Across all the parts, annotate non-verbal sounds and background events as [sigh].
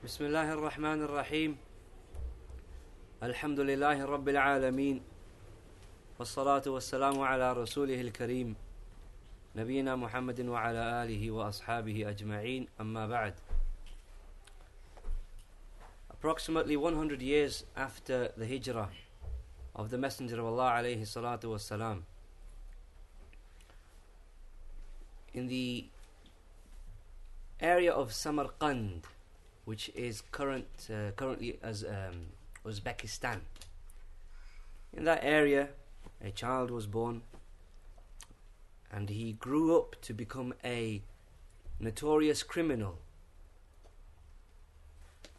بسم الله الرحمن الرحيم. الحمد لله رب العالمين. والصلاة والسلام على رسوله الكريم. نبينا محمد وعلى آله وأصحابه أجمعين. أما بعد. Approximately 100 years after the hijrah of the Messenger of Allah alayhi salatu wasalam in the area of Samarkand which is current uh, currently as um, Uzbekistan. In that area, a child was born, and he grew up to become a notorious criminal.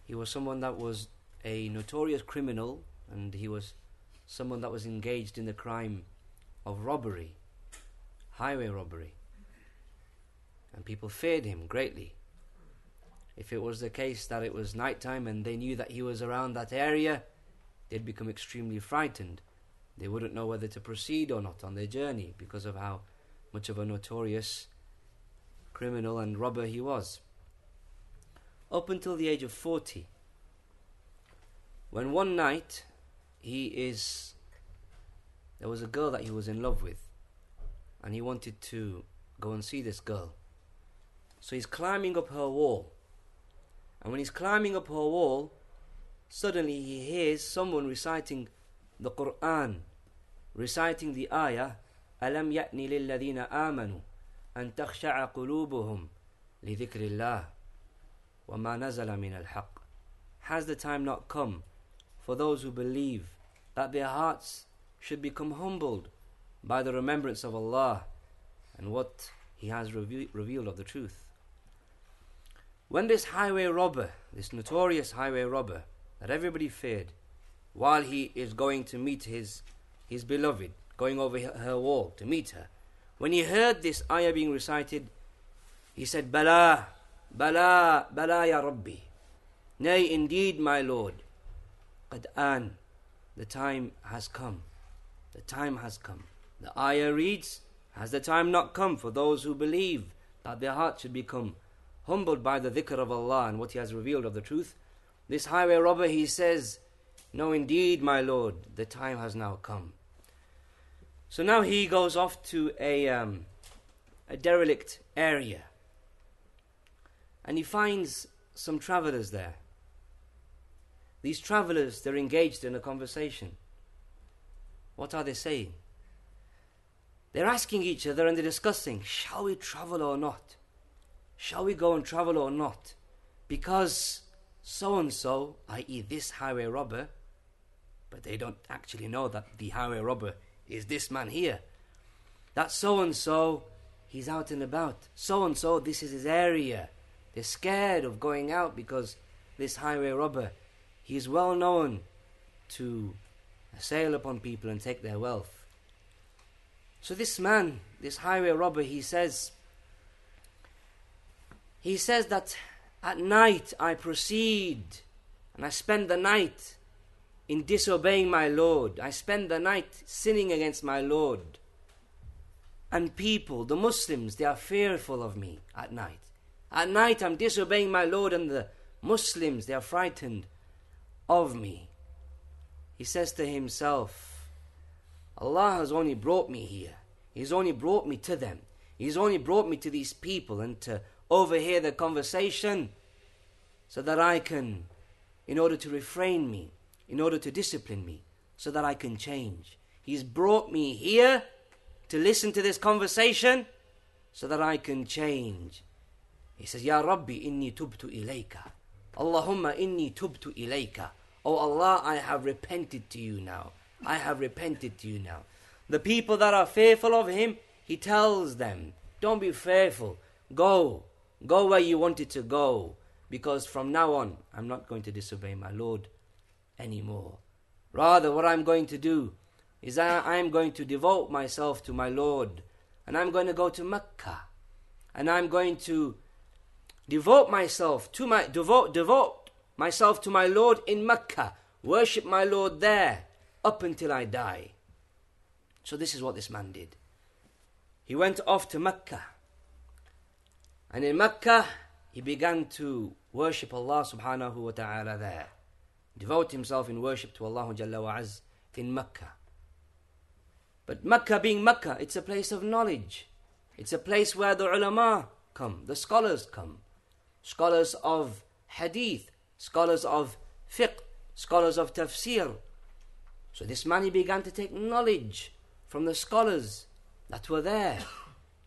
He was someone that was a notorious criminal, and he was someone that was engaged in the crime of robbery, highway robbery. And people feared him greatly. If it was the case that it was night time and they knew that he was around that area, they'd become extremely frightened. They wouldn't know whether to proceed or not on their journey because of how much of a notorious criminal and robber he was. Up until the age of 40, when one night he is. There was a girl that he was in love with, and he wanted to go and see this girl. So he's climbing up her wall and when he's climbing up her wall, suddenly he hears someone reciting the Quran, reciting the ayah, ألم يأن للذين آمنوا أن تخشع قلوبهم لذكر الله وما نزل من الحق Has the time not come for those who believe that their hearts should become humbled by the remembrance of Allah and what He has reve- revealed of the truth? When this highway robber, this notorious highway robber that everybody feared, while he is going to meet his, his beloved, going over her wall to meet her, when he heard this ayah being recited, he said, Bala, Bala, Bala ya Rabbi. Nay, indeed, my Lord. Qad an, the time has come. The time has come. The ayah reads, Has the time not come for those who believe that their hearts should become humbled by the dhikr of Allah and what He has revealed of the truth, this highway robber he says, No, indeed, my Lord, the time has now come. So now he goes off to a, um, a derelict area and he finds some travelers there. These travelers, they're engaged in a conversation. What are they saying? They're asking each other and they're discussing, shall we travel or not? Shall we go and travel or not? Because so and so, i.e., this highway robber, but they don't actually know that the highway robber is this man here. That so and so, he's out and about. So and so, this is his area. They're scared of going out because this highway robber, he is well known to assail upon people and take their wealth. So this man, this highway robber, he says, he says that at night I proceed and I spend the night in disobeying my Lord. I spend the night sinning against my Lord. And people, the Muslims, they are fearful of me at night. At night I'm disobeying my Lord, and the Muslims, they are frightened of me. He says to himself, Allah has only brought me here. He's only brought me to them. He's only brought me to these people and to overhear the conversation so that I can, in order to refrain me, in order to discipline me, so that I can change. He's brought me here to listen to this conversation so that I can change. He says, Ya Rabbi, inni tubtu ilayka. Allahumma inni tubtu ilayka. Oh Allah, I have repented to you now. I have repented to you now. The people that are fearful of him, he tells them, Don't be fearful. Go. Go where you wanted to go, because from now on, I'm not going to disobey my Lord anymore. Rather, what I'm going to do is I, am going to devote myself to my Lord, and I'm going to go to Mecca, and I'm going to devote myself to my devote devote myself to my Lord in Mecca, worship my Lord there up until I die. So this is what this man did. He went off to Mecca and in Mecca, he began to worship Allah subhanahu wa ta'ala there. Devote himself in worship to Allah Jalla wa Az in Mecca. But Mecca being Mecca, it's a place of knowledge. It's a place where the ulama come, the scholars come. Scholars of hadith, scholars of fiqh, scholars of tafsir. So this man he began to take knowledge from the scholars that were there.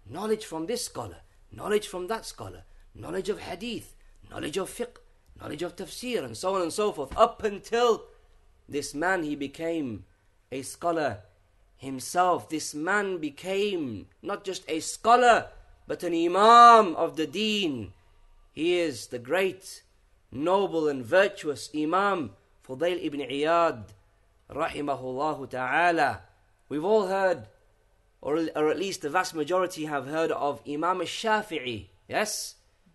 Knowledge from this scholar, knowledge from that scholar, knowledge of hadith, knowledge of fiqh, knowledge of tafsir, and so on and so forth, up until this man he became a scholar himself. This man became not just a scholar, but an imam of the deen. He is the great, noble, and virtuous imam Fudail ibn Iyad, rahimahullah ta'ala. We've all heard or, or at least the vast majority have heard of Imam al-Shafi'i. Yes?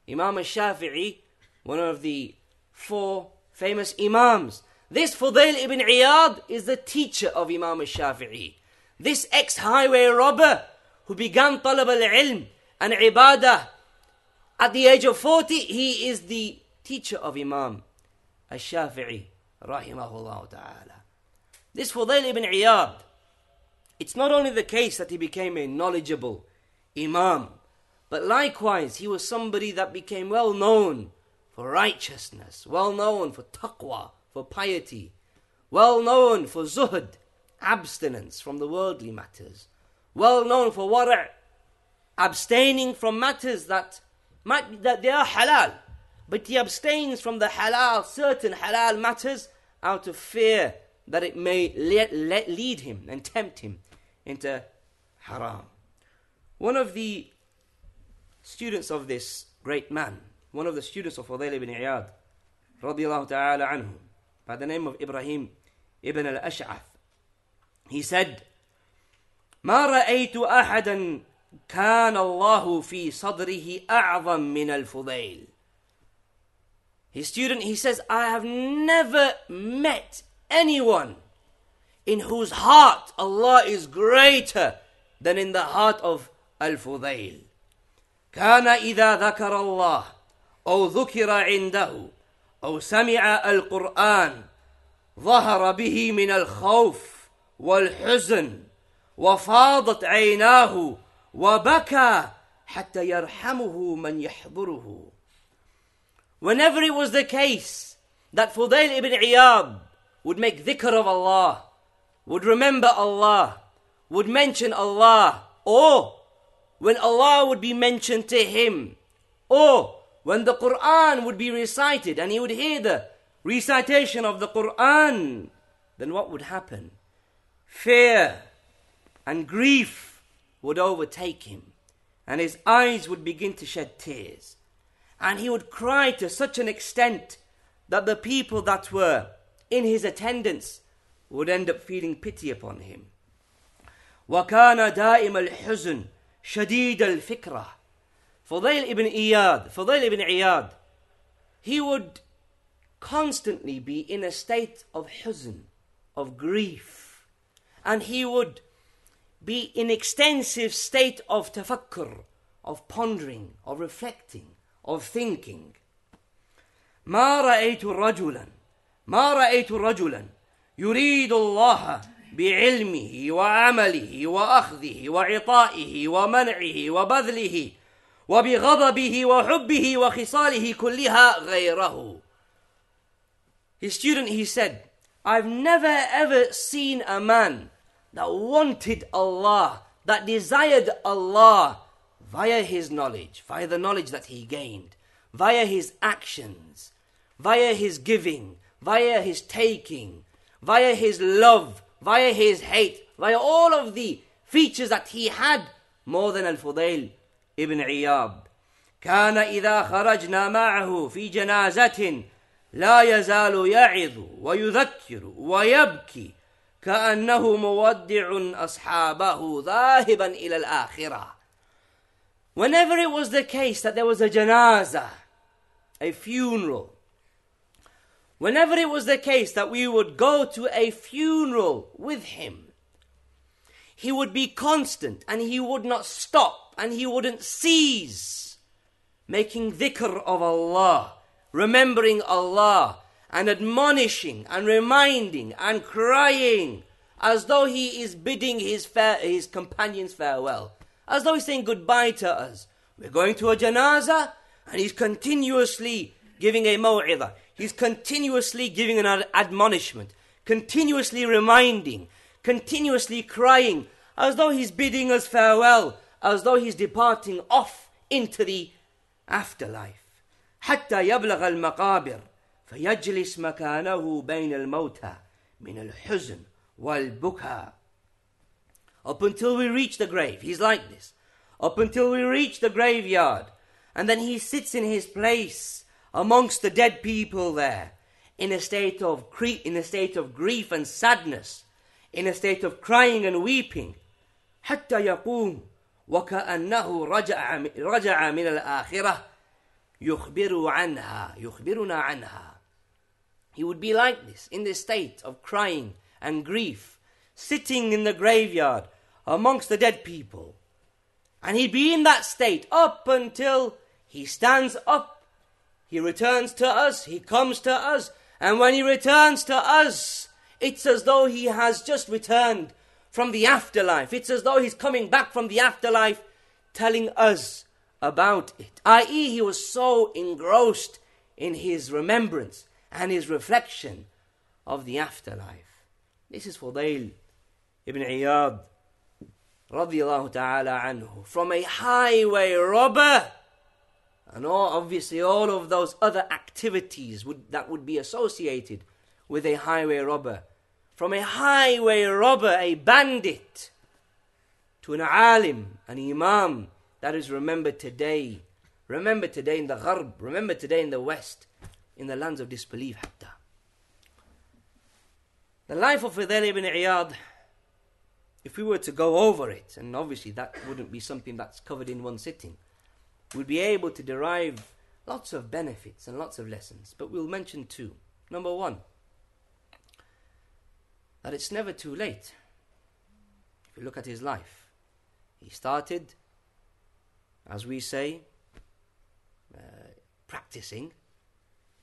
Imam al-Shafi'i, one of the four famous Imams. This Fudail ibn Iyad is the teacher of Imam al-Shafi'i. This ex-highway robber who began talab al-ilm and ibadah at the age of 40, he is the teacher of Imam al-Shafi'i, rahimahullah ta'ala. This Fudail ibn Iyad, it's not only the case that he became a knowledgeable Imam, but likewise he was somebody that became well known for righteousness, well known for taqwa, for piety, well known for zuhd, abstinence from the worldly matters, well known for wara', abstaining from matters that might be that they are halal, but he abstains from the halal, certain halal matters out of fear that it may le- le- lead him and tempt him into haram. One of the students of this great man, one of the students of Fudayl ibn Iyad, radiallahu ta'ala anhu, by the name of Ibrahim ibn al-Ash'ath, he said, ما رأيت أحدا كان الله في صدره أعظم من الفضيل. His student, he says, I have never met anyone in whose heart Allah is greater than in the heart of Al-Fudayl. كان إذا ذكر الله أو ذكر عنده أو سمع القرآن ظهر به من الخوف والحزن وفاضت عيناه وبكى حتى يرحمه من يحضره. Whenever it was the case that Fudail ibn Iyad would make dhikr of Allah, would remember Allah, would mention Allah, or when Allah would be mentioned to him, or when the Quran would be recited and he would hear the recitation of the Quran, then what would happen? Fear and grief would overtake him, and his eyes would begin to shed tears, and he would cry to such an extent that the people that were in his attendance would end up feeling pity upon him. وَكَانَ دَائِمَ الْحُزْنِ شَدِيدَ الْفِكْرَةِ Fudail ibn Iyad, Fudail ibn Iyad, he would constantly be in a state of huzn, of grief, and he would be in extensive state of tafakkur, of pondering, of reflecting, of thinking. ما رأيت رجلا ما رأيت رجلا يريد الله بعلمه وعمله واخذه وعطائه ومنعه وبذله وبغضبه وحبه وخصاله كلها غيره His student, he said, I've never ever seen a man that wanted Allah, that desired Allah via his knowledge, via the knowledge that he gained, via his actions, via his giving, via his taking, via his love, via his hate, via all of the features that he had more than Al-Fudail ibn Iyad. كان إذا خرجنا معه في جنازة لا يزال يعظ ويذكر ويبكي كأنه مودع أصحابه ذاهبا إلى الآخرة. Whenever it was the case that there was a janaza, a funeral, Whenever it was the case that we would go to a funeral with him, he would be constant and he would not stop and he wouldn't cease making dhikr of Allah, remembering Allah and admonishing and reminding and crying as though he is bidding his, his companions farewell, as though he's saying goodbye to us. We're going to a janazah and he's continuously giving a maw'idah. He's continuously giving an admonishment, continuously reminding, continuously crying, as though he's bidding us farewell, as though he's departing off into the afterlife. حتى يبلغ المقابر فيجلس مكانه بين الموتى من الحزن والبكاء. Up until we reach the grave, he's like this. Up until we reach the graveyard, and then he sits in his place amongst the dead people there, in a state of cre- in a state of grief and sadness, in a state of crying and weeping, حتى يقوم وكأنه رجع رجع من الآخرة يخبر عنها يخبرنا عنها. He would be like this, in this state of crying and grief, sitting in the graveyard amongst the dead people. And he'd be in that state up until he stands up he returns to us, He comes to us, and when He returns to us, it's as though He has just returned from the afterlife. It's as though He's coming back from the afterlife telling us about it. I.e., He was so engrossed in His remembrance and His reflection of the afterlife. This is Fudail ibn Iyad radiallahu ta'ala anhu from a highway robber and all, obviously all of those other activities would, that would be associated with a highway robber. From a highway robber, a bandit, to an alim, an imam that is remembered today. Remember today in the Gharb, remember today in the West, in the lands of disbelief. Hatta. The life of Fudail ibn Iyad, if we were to go over it, and obviously that wouldn't be something that's covered in one sitting we'll be able to derive lots of benefits and lots of lessons. But we'll mention two. Number one, that it's never too late. If you look at his life, he started, as we say, uh, practicing.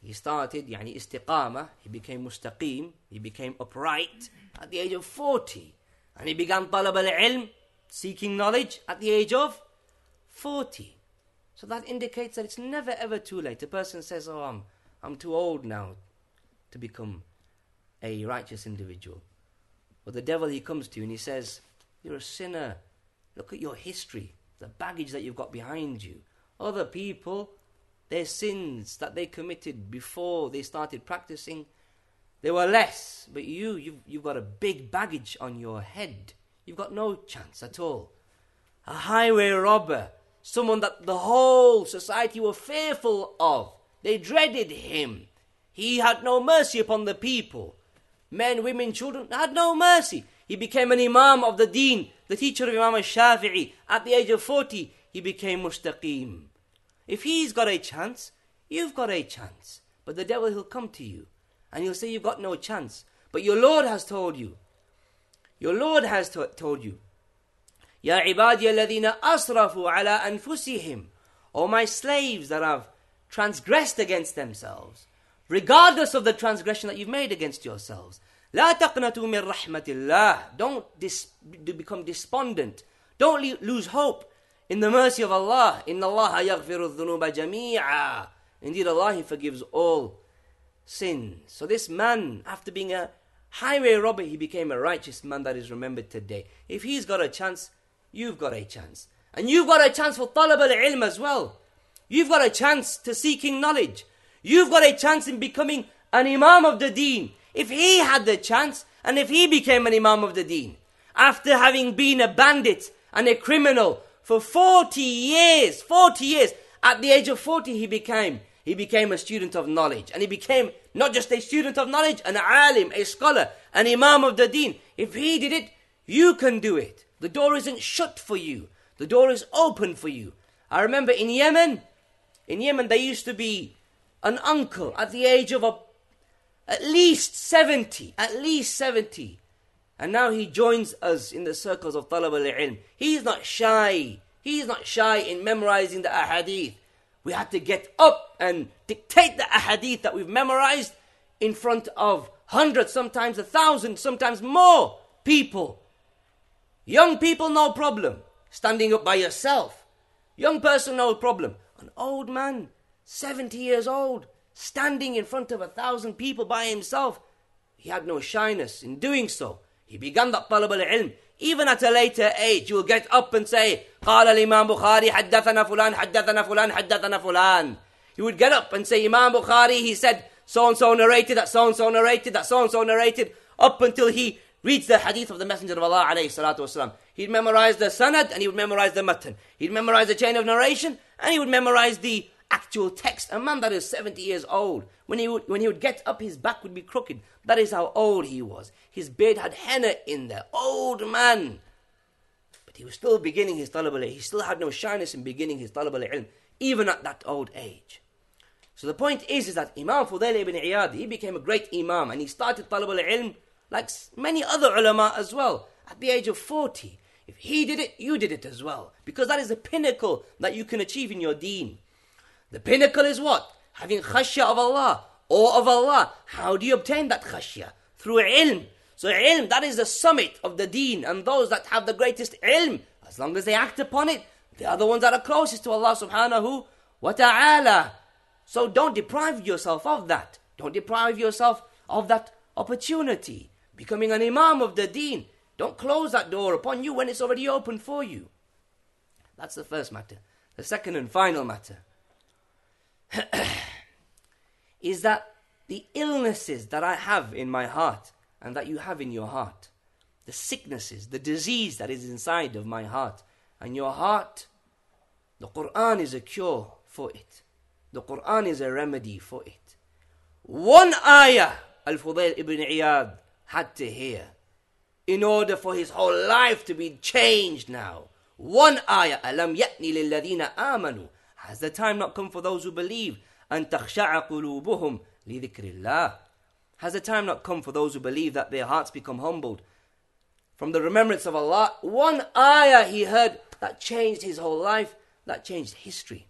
He started, yani istiqama, he became mustaqim, he became upright at the age of 40. And he began talab al-ilm, seeking knowledge, at the age of 40. So that indicates that it's never ever too late. A person says, Oh, I'm, I'm too old now to become a righteous individual. But the devil, he comes to you and he says, You're a sinner. Look at your history, the baggage that you've got behind you. Other people, their sins that they committed before they started practicing, they were less. But you, you've, you've got a big baggage on your head. You've got no chance at all. A highway robber someone that the whole society were fearful of. They dreaded him. He had no mercy upon the people. Men, women, children had no mercy. He became an Imam of the Deen, the teacher of Imam al-Shafi'i. At the age of 40, he became mustaqim. If he's got a chance, you've got a chance. But the devil, he'll come to you and he'll say you've got no chance. But your Lord has told you. Your Lord has to- told you. Ya ibadiya alladhina asrafu ala anfusihim. O my slaves that have transgressed against themselves, regardless of the transgression that you've made against yourselves. La taqnatu min rahmatillah. Don't dis- become despondent. Don't le- lose hope in the mercy of Allah. Inna Allah yaghfiru dhunuba jami'a. Indeed, Allah He forgives all sins. So this man, after being a highway robber, he became a righteous man that is remembered today. If he's got a chance, you've got a chance. And you've got a chance for talab al-ilm as well. You've got a chance to seeking knowledge. You've got a chance in becoming an imam of the deen. If he had the chance, and if he became an imam of the deen, after having been a bandit and a criminal for 40 years, 40 years, at the age of 40 he became, he became a student of knowledge. And he became not just a student of knowledge, an alim, a scholar, an imam of the deen. If he did it, you can do it. The door isn't shut for you. The door is open for you. I remember in Yemen, in Yemen there used to be an uncle at the age of a, at least 70, at least 70. And now he joins us in the circles of talab al-ilm. He's not shy. He's not shy in memorizing the ahadith. We had to get up and dictate the ahadith that we've memorized in front of hundreds, sometimes a thousand, sometimes more people. Young people, no problem. Standing up by yourself. Young person, no problem. An old man, 70 years old, standing in front of a thousand people by himself. He had no shyness in doing so. He began that talab al-ilm. Even at a later age, you will get up and say, قال الإمام بخاري حدثنا فلان حدثنا فلان حدثنا فلان. He would get up and say, Imam Bukhari, he said, so and so narrated, that so and so narrated, that so and so narrated, up until he reads the hadith of the Messenger of Allah alayhi salatu wasalam. He'd memorize the sanad and he would memorize the matan. He'd memorize the chain of narration and he would memorize the actual text. A man that is 70 years old, when he would, when he would get up, his back would be crooked. That is how old he was. His beard had henna in there. Old man. But he was still beginning his talab He still had no shyness in beginning his talab ilm, even at that old age. So the point is, is that Imam Fudail ibn Iyad, he became a great Imam and he started talab ilm like many other ulama as well at the age of 40. If he did it, you did it as well. Because that is the pinnacle that you can achieve in your deen. The pinnacle is what? Having khashya of Allah, awe of Allah. How do you obtain that khashya? Through ilm. So ilm, that is the summit of the deen. And those that have the greatest ilm, as long as they act upon it, they are the ones that are closest to Allah subhanahu wa ta'ala. So don't deprive yourself of that. Don't deprive yourself of that opportunity. Becoming an imam of the deen. Don't close that door upon you when it's already open for you. That's the first matter. The second and final matter [clears throat] is that the illnesses that I have in my heart and that you have in your heart, the sicknesses, the disease that is inside of my heart and your heart, the Quran is a cure for it. The Quran is a remedy for it. One ayah Al Fudail ibn Iyad had to hear in order for his whole life to be changed now. One ayah, أَلَمْ يَأْنِ لِلَّذِينَ آمَنُوا Has the time not come for those who believe? أَن تَخْشَعَ قُلُوبُهُمْ لِذِكْرِ اللَّهِ Has the time not come for those who believe that their hearts become humbled from the remembrance of Allah? One ayah he heard that changed his whole life, that changed history.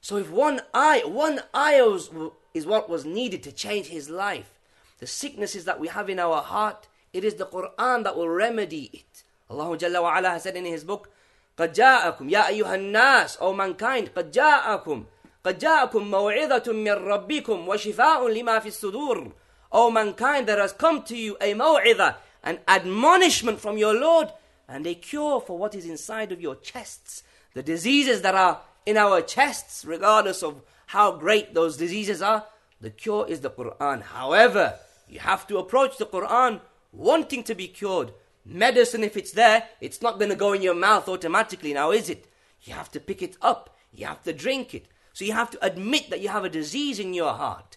So if one ayah, one ayah was, is what was needed to change his life, the sicknesses that we have in our heart, it is the Quran that will remedy it. Allah Jalla wa ala has said in his book, قد جاءكم يا أيها الناس أو mankind قد جاءكم قد جاءكم موعظة من ربكم وشفاء لما في الصدور O mankind, there has come to you a maw'idha, an admonishment from your Lord, and a cure for what is inside of your chests. The diseases that are in our chests, regardless of how great those diseases are, the cure is the Quran. However, you have to approach the Quran wanting to be cured. Medicine, if it's there, it's not going to go in your mouth automatically now, is it? You have to pick it up. You have to drink it. So you have to admit that you have a disease in your heart.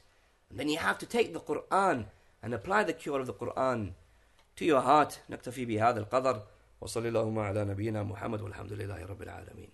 And then you have to take the Quran and apply the cure of the Quran to your heart. نكتفي بهذا القدر وصلى اللهم على نبينا محمد والحمد لله رب العالمين